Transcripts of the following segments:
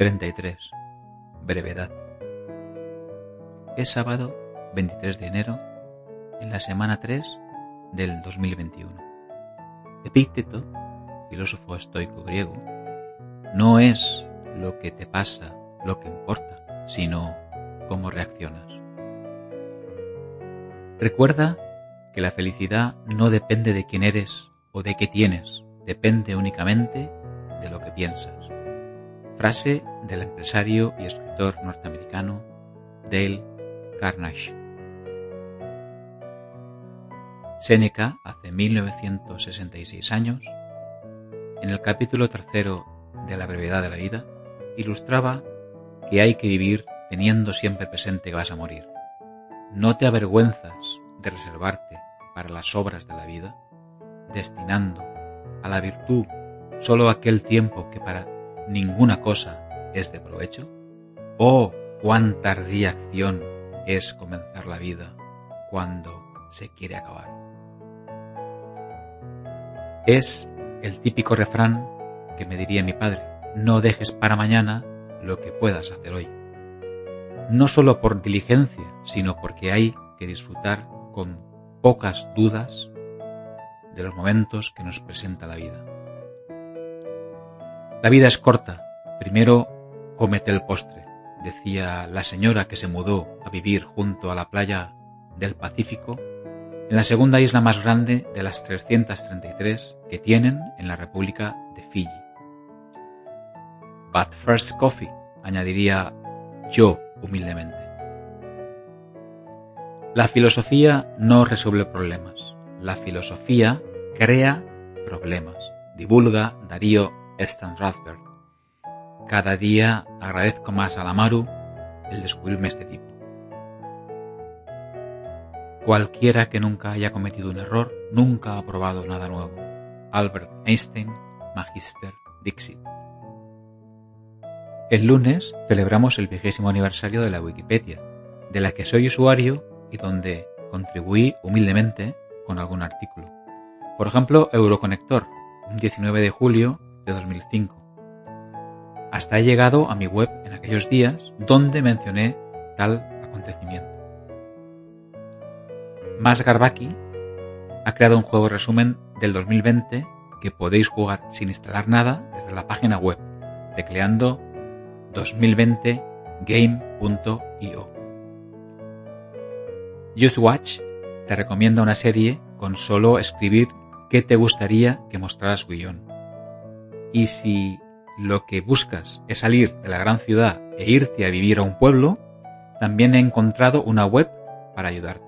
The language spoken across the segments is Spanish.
33. Brevedad. Es sábado 23 de enero, en la semana 3 del 2021. Epícteto, filósofo estoico griego, no es lo que te pasa lo que importa, sino cómo reaccionas. Recuerda que la felicidad no depende de quién eres o de qué tienes, depende únicamente de lo que piensas. Frase del empresario y escritor norteamericano Dale Carnegie. Séneca, hace 1966 años, en el capítulo tercero de La brevedad de la vida, ilustraba que hay que vivir teniendo siempre presente que vas a morir. No te avergüenzas de reservarte para las obras de la vida, destinando a la virtud solo aquel tiempo que para ninguna cosa es de provecho? Oh, cuán tardía acción es comenzar la vida cuando se quiere acabar. Es el típico refrán que me diría mi padre, no dejes para mañana lo que puedas hacer hoy. No solo por diligencia, sino porque hay que disfrutar con pocas dudas de los momentos que nos presenta la vida. La vida es corta. Primero cómete el postre, decía la señora que se mudó a vivir junto a la playa del Pacífico, en la segunda isla más grande de las 333 que tienen en la República de Fiji. But first coffee, añadiría yo humildemente. La filosofía no resuelve problemas. La filosofía crea problemas. Divulga Darío Stan Rathberg. Cada día agradezco más a la Maru el descubrirme este tipo. Cualquiera que nunca haya cometido un error nunca ha probado nada nuevo. Albert Einstein, Magister Dixit. El lunes celebramos el vigésimo aniversario de la Wikipedia, de la que soy usuario y donde contribuí humildemente con algún artículo. Por ejemplo, Euroconector, un 19 de julio 2005. Hasta he llegado a mi web en aquellos días donde mencioné tal acontecimiento. Más Garbaki ha creado un juego resumen del 2020 que podéis jugar sin instalar nada desde la página web, tecleando 2020game.io. YouthWatch te recomienda una serie con solo escribir qué te gustaría que mostrara su guion. Y si lo que buscas es salir de la gran ciudad e irte a vivir a un pueblo, también he encontrado una web para ayudarte.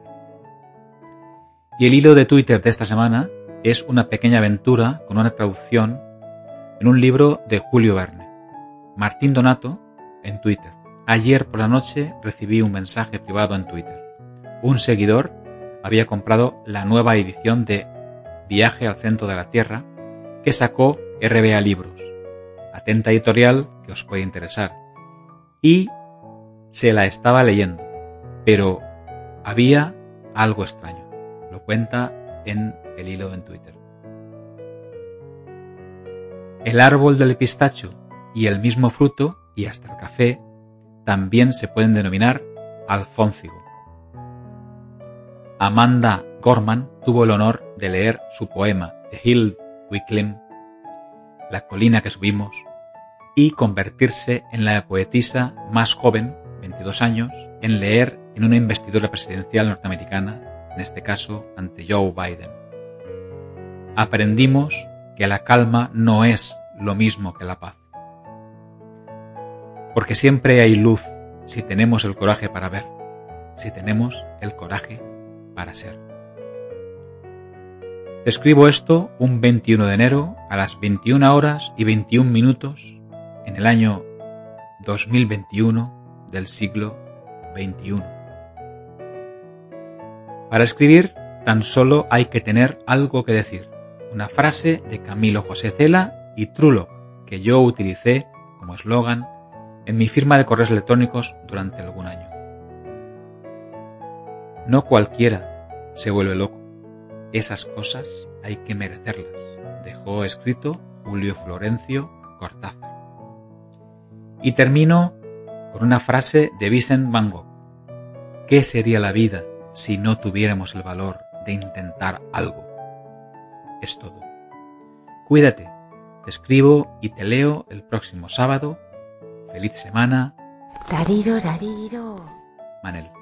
Y el hilo de Twitter de esta semana es una pequeña aventura con una traducción en un libro de Julio Verne. Martín Donato, en Twitter. Ayer por la noche recibí un mensaje privado en Twitter. Un seguidor había comprado la nueva edición de Viaje al centro de la Tierra que sacó RBA Libros, atenta editorial que os puede interesar. Y se la estaba leyendo, pero había algo extraño. Lo cuenta en el hilo en Twitter. El árbol del pistacho y el mismo fruto, y hasta el café, también se pueden denominar alfóncigo. Amanda Gorman tuvo el honor de leer su poema The Hill We la colina que subimos, y convertirse en la poetisa más joven, 22 años, en leer en una investidura presidencial norteamericana, en este caso ante Joe Biden. Aprendimos que la calma no es lo mismo que la paz. Porque siempre hay luz si tenemos el coraje para ver, si tenemos el coraje para ser. Escribo esto un 21 de enero a las 21 horas y 21 minutos en el año 2021 del siglo XXI. Para escribir tan solo hay que tener algo que decir, una frase de Camilo José Cela y Trulock que yo utilicé como eslogan en mi firma de correos electrónicos durante algún año. No cualquiera se vuelve loco esas cosas hay que merecerlas, dejó escrito Julio Florencio Cortázar. Y termino con una frase de Vincent Van Gogh. ¿Qué sería la vida si no tuviéramos el valor de intentar algo? Es todo. Cuídate, te escribo y te leo el próximo sábado. Feliz semana. Tariro, rariro. Manel.